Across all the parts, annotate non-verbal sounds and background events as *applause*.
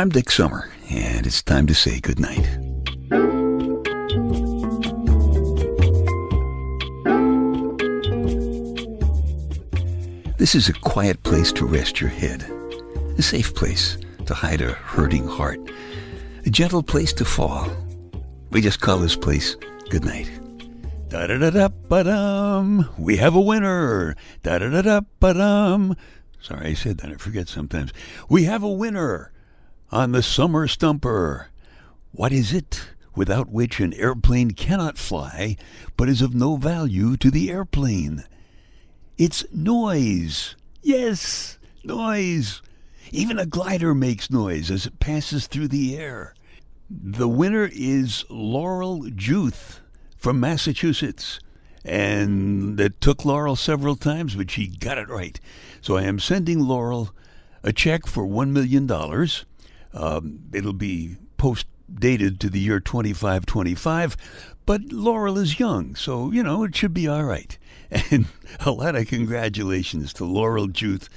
I'm Dick Summer, and it's time to say goodnight. This is a quiet place to rest your head, a safe place to hide a hurting heart, a gentle place to fall. We just call this place goodnight. Da da da da ba dum. We have a winner. Da da da da ba dum. Sorry, I said that. I forget sometimes. We have a winner on the Summer Stumper. What is it without which an airplane cannot fly, but is of no value to the airplane? It's noise. Yes, noise. Even a glider makes noise as it passes through the air. The winner is Laurel Juth from Massachusetts. And it took Laurel several times, but she got it right. So I am sending Laurel a check for $1 million. Um, it'll be post dated to the year 2525, but Laurel is young, so, you know, it should be all right. *laughs* And a lot of congratulations to Laurel Juth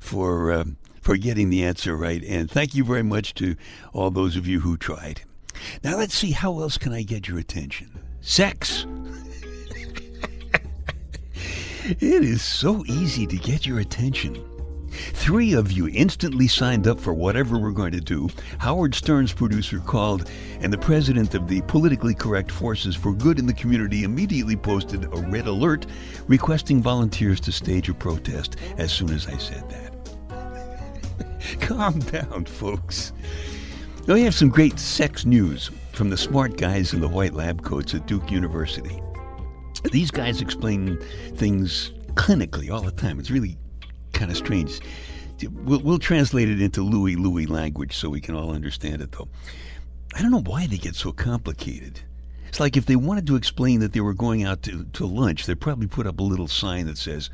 for, uh, for getting the answer right. And thank you very much to all those of you who tried. Now let's see how else can I get your attention. Sex. *laughs* it is so easy to get your attention. Three of you instantly signed up for whatever we're going to do. Howard Stern's producer called, and the president of the politically correct forces for good in the community immediately posted a red alert requesting volunteers to stage a protest as soon as I said that. *laughs* Calm down, folks. Now, we have some great sex news from the smart guys in the white lab coats at Duke University. These guys explain things clinically all the time. It's really kind of strange. We'll, we'll translate it into Louie Louie language so we can all understand it, though. I don't know why they get so complicated. It's like if they wanted to explain that they were going out to, to lunch, they'd probably put up a little sign that says,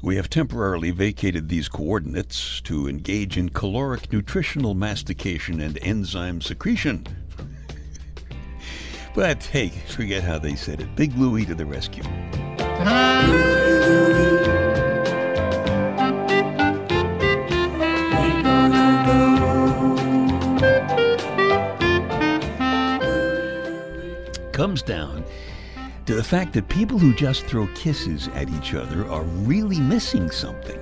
We have temporarily vacated these coordinates to engage in caloric nutritional mastication and enzyme secretion. *laughs* but hey, forget how they said it. Big Louie to the rescue. Comes down to the fact that people who just throw kisses at each other are really missing something.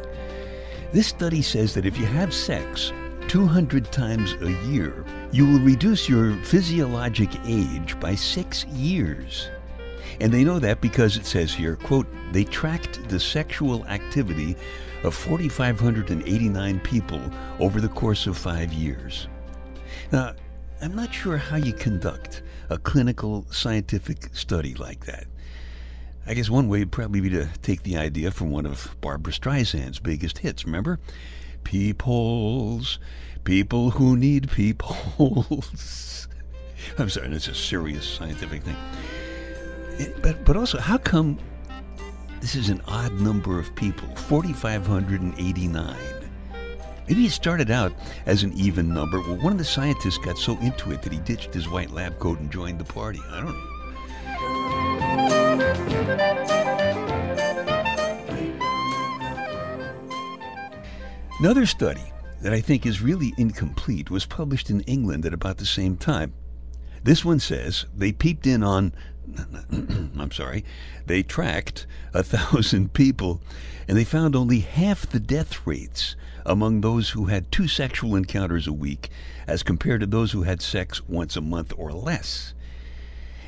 This study says that if you have sex 200 times a year, you will reduce your physiologic age by six years. And they know that because it says here, quote, they tracked the sexual activity of 4,589 people over the course of five years. Now, I'm not sure how you conduct a clinical scientific study like that. I guess one way would probably be to take the idea from one of Barbra Streisand's biggest hits. Remember? Peepholes, people who need peepholes. *laughs* I'm sorry, that's a serious scientific thing. But but also, how come this is an odd number of people? 4,589. Maybe it started out as an even number. Well, one of the scientists got so into it that he ditched his white lab coat and joined the party. I don't know. Another study that I think is really incomplete was published in England at about the same time. This one says they peeped in on, *clears throat* I'm sorry, they tracked a thousand *laughs* people and they found only half the death rates among those who had two sexual encounters a week as compared to those who had sex once a month or less.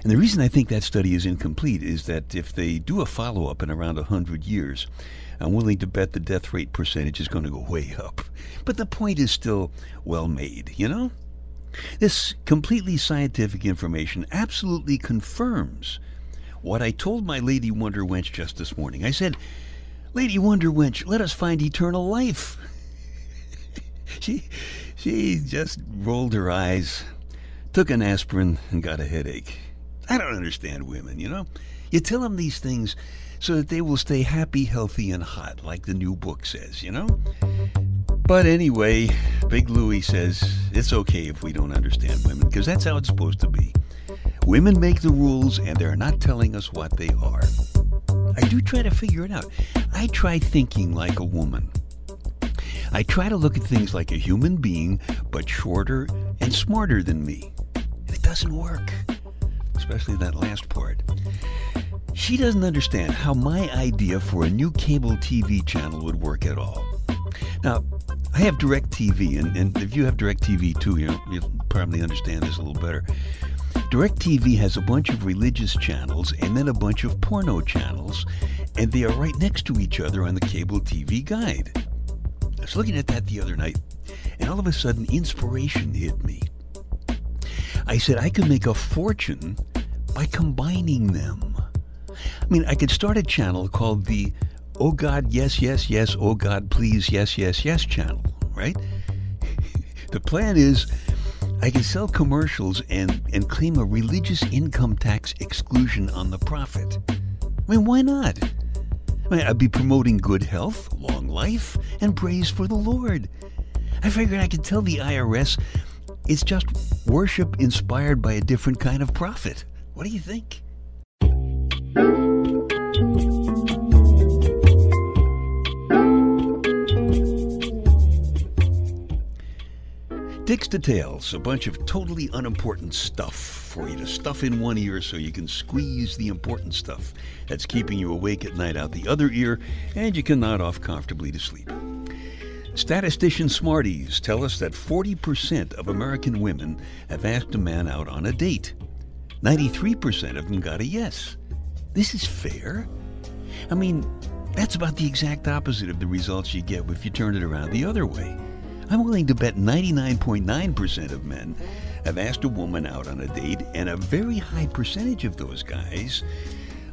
And the reason I think that study is incomplete is that if they do a follow up in around 100 years, I'm willing to bet the death rate percentage is going to go way up. But the point is still well made, you know? This completely scientific information absolutely confirms what I told my Lady Wonder Wench just this morning. I said, Lady Wonder Wench, let us find eternal life. *laughs* she she just rolled her eyes, took an aspirin, and got a headache. I don't understand women, you know? You tell them these things so that they will stay happy, healthy, and hot, like the new book says, you know? But anyway, Big Louie says it's okay if we don't understand women, because that's how it's supposed to be. Women make the rules, and they're not telling us what they are. I do try to figure it out. I try thinking like a woman. I try to look at things like a human being, but shorter and smarter than me. And it doesn't work, especially that last part. She doesn't understand how my idea for a new cable TV channel would work at all. Now, I have DirecTV, and, and if you have DirecTV too, you you'll probably understand this a little better. DirecTV has a bunch of religious channels and then a bunch of porno channels, and they are right next to each other on the cable TV guide. I was looking at that the other night, and all of a sudden, inspiration hit me. I said I could make a fortune by combining them. I mean, I could start a channel called the Oh God, yes, yes, yes, oh God, please, yes, yes, yes channel, right? *laughs* the plan is I can sell commercials and, and claim a religious income tax exclusion on the profit. I mean, why not? I mean, I'd be promoting good health, long life, and praise for the Lord. I figured I could tell the IRS it's just worship inspired by a different kind of profit. What do you think? Dick's Details, a bunch of totally unimportant stuff for you to stuff in one ear so you can squeeze the important stuff that's keeping you awake at night out the other ear and you can nod off comfortably to sleep. Statistician Smarties tell us that 40% of American women have asked a man out on a date. 93% of them got a yes. This is fair. I mean, that's about the exact opposite of the results you get if you turn it around the other way. I'm willing to bet 99.9% of men have asked a woman out on a date, and a very high percentage of those guys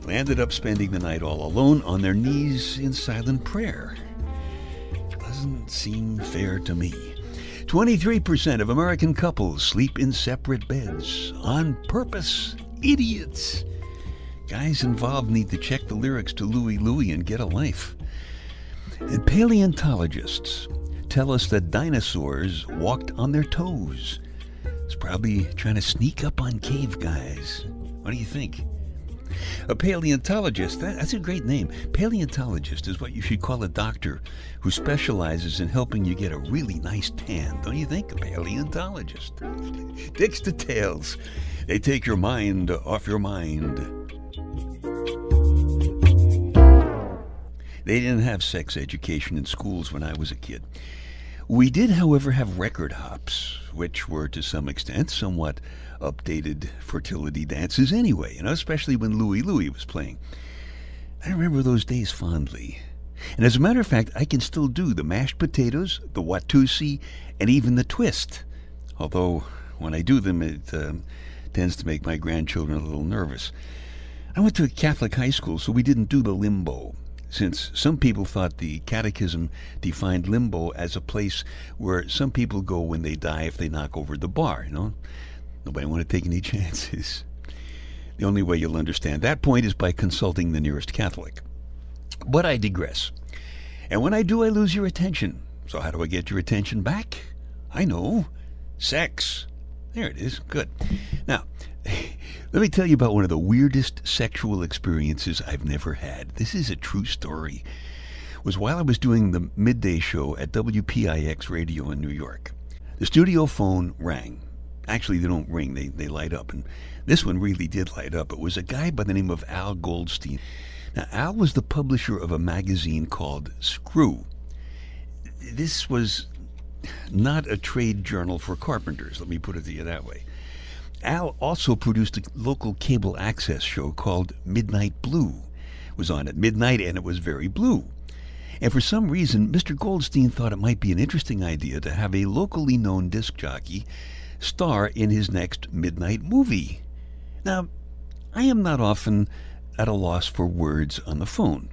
landed up spending the night all alone on their knees in silent prayer. Doesn't seem fair to me. 23% of American couples sleep in separate beds on purpose. Idiots. Guys involved need to check the lyrics to Louie Louie and get a life. Paleontologists tell us that dinosaurs walked on their toes. It's probably trying to sneak up on cave guys. What do you think? A paleontologist, that, that's a great name. Paleontologist is what you should call a doctor who specializes in helping you get a really nice tan, don't you think? A paleontologist. *laughs* Dick's details. They take your mind off your mind. They didn't have sex education in schools when I was a kid. We did, however, have record hops, which were to some extent somewhat updated fertility dances anyway, you know, especially when Louie Louie was playing. I remember those days fondly. And as a matter of fact, I can still do the mashed potatoes, the watusi, and even the twist. Although, when I do them, it uh, tends to make my grandchildren a little nervous. I went to a Catholic high school, so we didn't do the limbo since some people thought the Catechism defined limbo as a place where some people go when they die if they knock over the bar, you know? Nobody want to take any *laughs* chances. The only way you'll understand that point is by consulting the nearest Catholic. But I digress. And when I do, I lose your attention. So how do I get your attention back? I know. Sex. There it is. Good. Now, *laughs* let me tell you about one of the weirdest sexual experiences I've never had. This is a true story. It was while I was doing the midday show at WPIX Radio in New York. The studio phone rang. Actually, they don't ring, they, they light up. And this one really did light up. It was a guy by the name of Al Goldstein. Now, Al was the publisher of a magazine called Screw. This was not a trade journal for carpenters, let me put it to you that way. Al also produced a local cable access show called Midnight Blue. It was on at midnight and it was very blue. And for some reason, Mr. Goldstein thought it might be an interesting idea to have a locally known disc jockey star in his next midnight movie. Now, I am not often at a loss for words on the phone.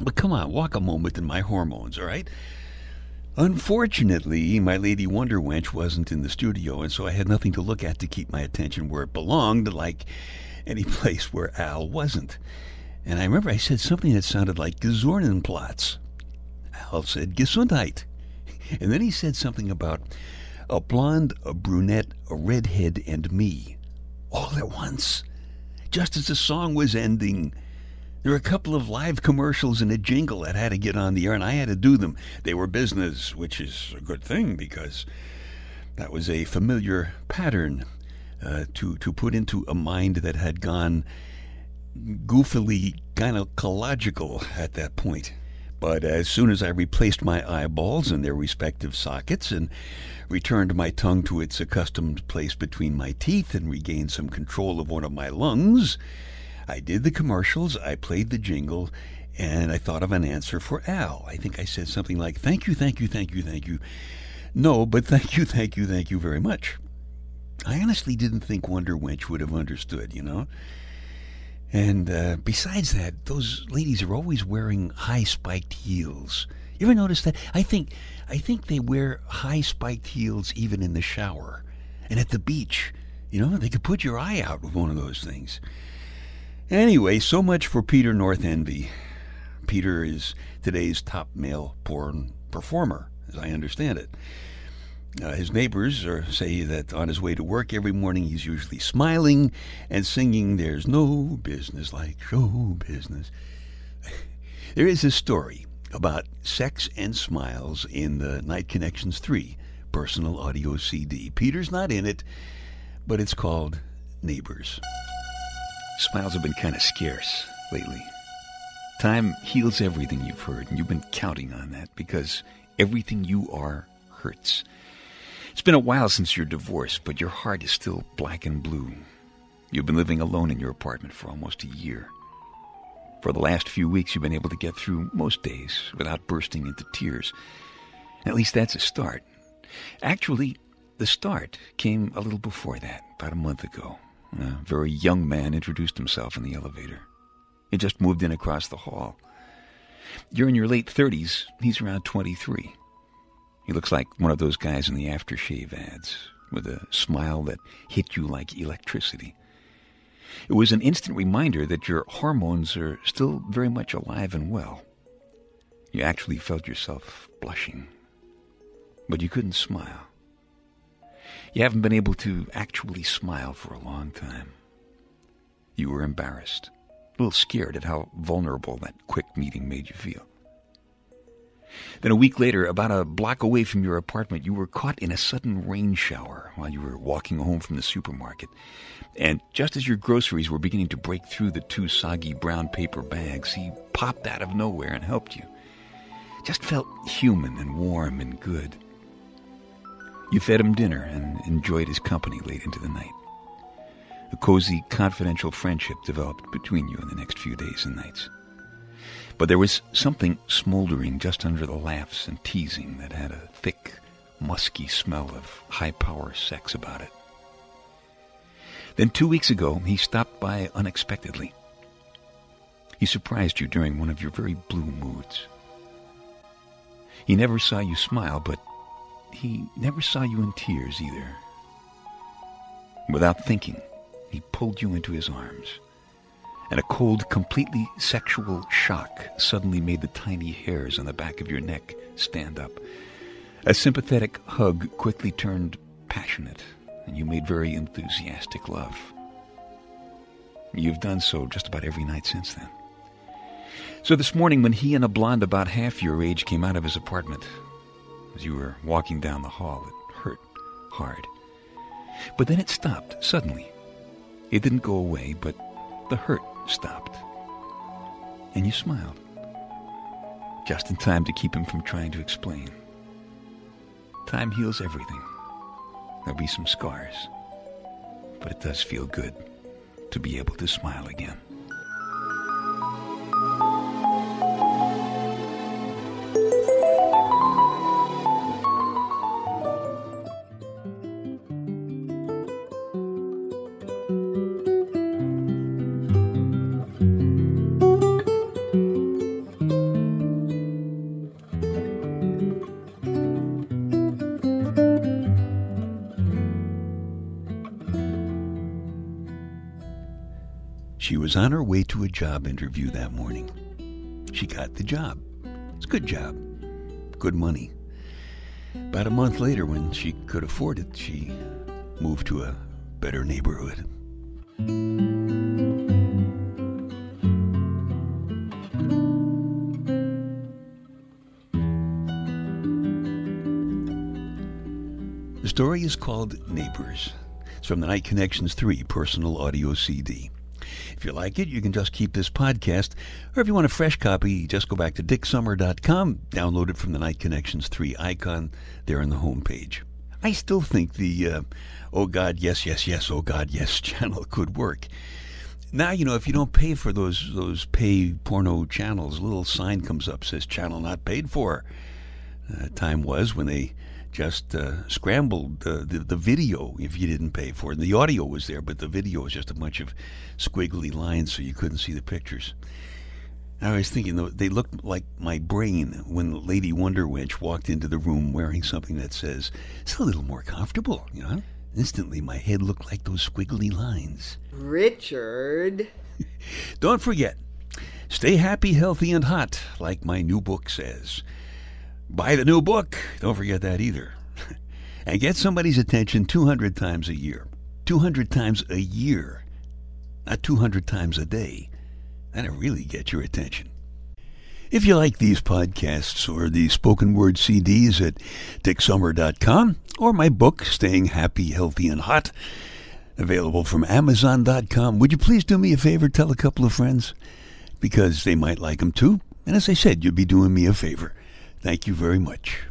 But come on, walk a moment in my hormones, all right? Unfortunately, my Lady Wonder Wench wasn't in the studio, and so I had nothing to look at to keep my attention where it belonged, like any *laughs* place where Al wasn't. And I remember I said something that sounded like Gesundheitsplatz. Al said Gesundheit. *laughs* And then he said something about a blonde, a brunette, a redhead, and me. All at once. Just as the song was ending. There were a couple of live commercials and a jingle that had to get on the air, and I had to do them. They were business, which is a good thing because that was a familiar pattern uh, to to put into a mind that had gone goofily gynecological at that point. But as soon as I replaced my eyeballs in their respective sockets and returned my tongue to its accustomed place between my teeth and regained some control of one of my lungs, I did the commercials, I played the jingle, and I thought of an answer for Al. I think I said something like, Thank you, thank you, thank you, thank you. No, but *laughs* thank you, thank you, thank you very much. I honestly didn't think Wonder Wench would have understood, you know? And uh, besides that, those ladies are always wearing high spiked heels. You ever notice that? I think I think they wear high spiked heels even in the shower and at the beach. You know, they could put your eye out with one of those things. Anyway, so much for Peter North Envy. Peter is today's top male porn performer, as I understand it. Uh, his neighbors are, say that on his way to work every morning he's usually smiling and singing, There's no business like show business. *laughs* there is a story about sex and smiles in the Night Connections 3 personal audio CD. Peter's not in it, but it's called Neighbors. Smiles have been kind of scarce lately. Time heals everything you've heard, and you've been counting on that because everything you are hurts. It's been a while since your divorce, but your heart is still black and blue. You've been living alone in your apartment for almost a year. For the last few weeks, you've been able to get through most days without bursting into tears. At least that's a start. Actually, the start came a little before that, about a month ago. A very young man introduced himself in the elevator. He just moved in across the hall. You're in your late 30s, he's around 23. He looks like one of those guys in the aftershave ads, with a smile that hit you like electricity. It was an instant reminder that your hormones are still very much alive and well. You actually felt yourself blushing, but you couldn't smile. You haven't been able to actually smile for a long time. You were embarrassed, a little scared at how vulnerable that quick meeting made you feel. Then a week later, about a block away from your apartment, you were caught in a sudden rain shower while you were walking home from the supermarket. And just as your groceries were beginning to break through the two soggy brown paper bags, he popped out of nowhere and helped you. Just felt human and warm and good. You fed him dinner and enjoyed his company late into the night. A cozy, confidential friendship developed between you in the next few days and nights. But there was something smoldering just under the laughs and teasing that had a thick, musky smell of high power sex about it. Then two weeks ago, he stopped by unexpectedly. He surprised you during one of your very blue moods. He never saw you smile, but he never saw you in tears either. Without thinking, he pulled you into his arms and a cold, completely sexual shock suddenly made the tiny hairs on the back of your neck stand up. A sympathetic hug quickly turned passionate, and you made very enthusiastic love. You've done so just about every night since then. So this morning, when he and a blonde about half your age came out of his apartment, as you were walking down the hall, it hurt hard. But then it stopped suddenly. It didn't go away, but the hurt stopped. And you smiled. Just in time to keep him from trying to explain. Time heals everything. There'll be some scars. But it does feel good to be able to smile again. She was on her way to a job interview that morning. She got the job. It's a good job, good money. About a month later, when she could afford it, she moved to a better neighborhood. The story is called Neighbors. It's from the Night Connections 3 personal audio CD. If you like it, you can just keep this podcast, or if you want a fresh copy, just go back to dicksummer.com, download it from the Night Connections 3 icon there on the homepage. I still think the uh, Oh God, yes, yes, yes, Oh God, yes *laughs* channel could work. Now, you know, if you don't pay for those those pay porno channels, a little sign comes up says channel not paid for. Uh, time was when they just uh, scrambled the, the, the video if you didn't pay for it. And the audio was there, but the video was just a bunch of squiggly lines, so you couldn't see the pictures. I was thinking they looked like my brain when Lady Wonder Wench walked into the room wearing something that says it's a little more comfortable, you know. Instantly, my head looked like those squiggly lines. Richard. *laughs* Don't forget, stay happy, healthy, and hot, like my new book says. Buy the new book. Don't forget that either. *laughs* and get somebody's attention 200 times a year. 200 times a year, not 200 times a day. That'll really get your attention. If you like these podcasts or the spoken word CDs at dicksummer.com or my book, Staying Happy, Healthy, and Hot, available from amazon.com, would you please do me a favor, tell a couple of friends? Because they might like them too. And as I said, you'd be doing me a favor. Thank you very much.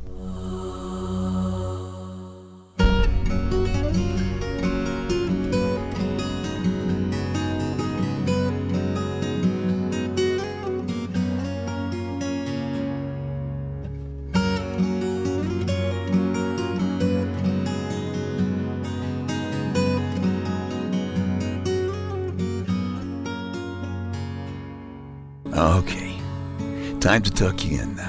Okay, time to tuck you in now.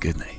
Good night.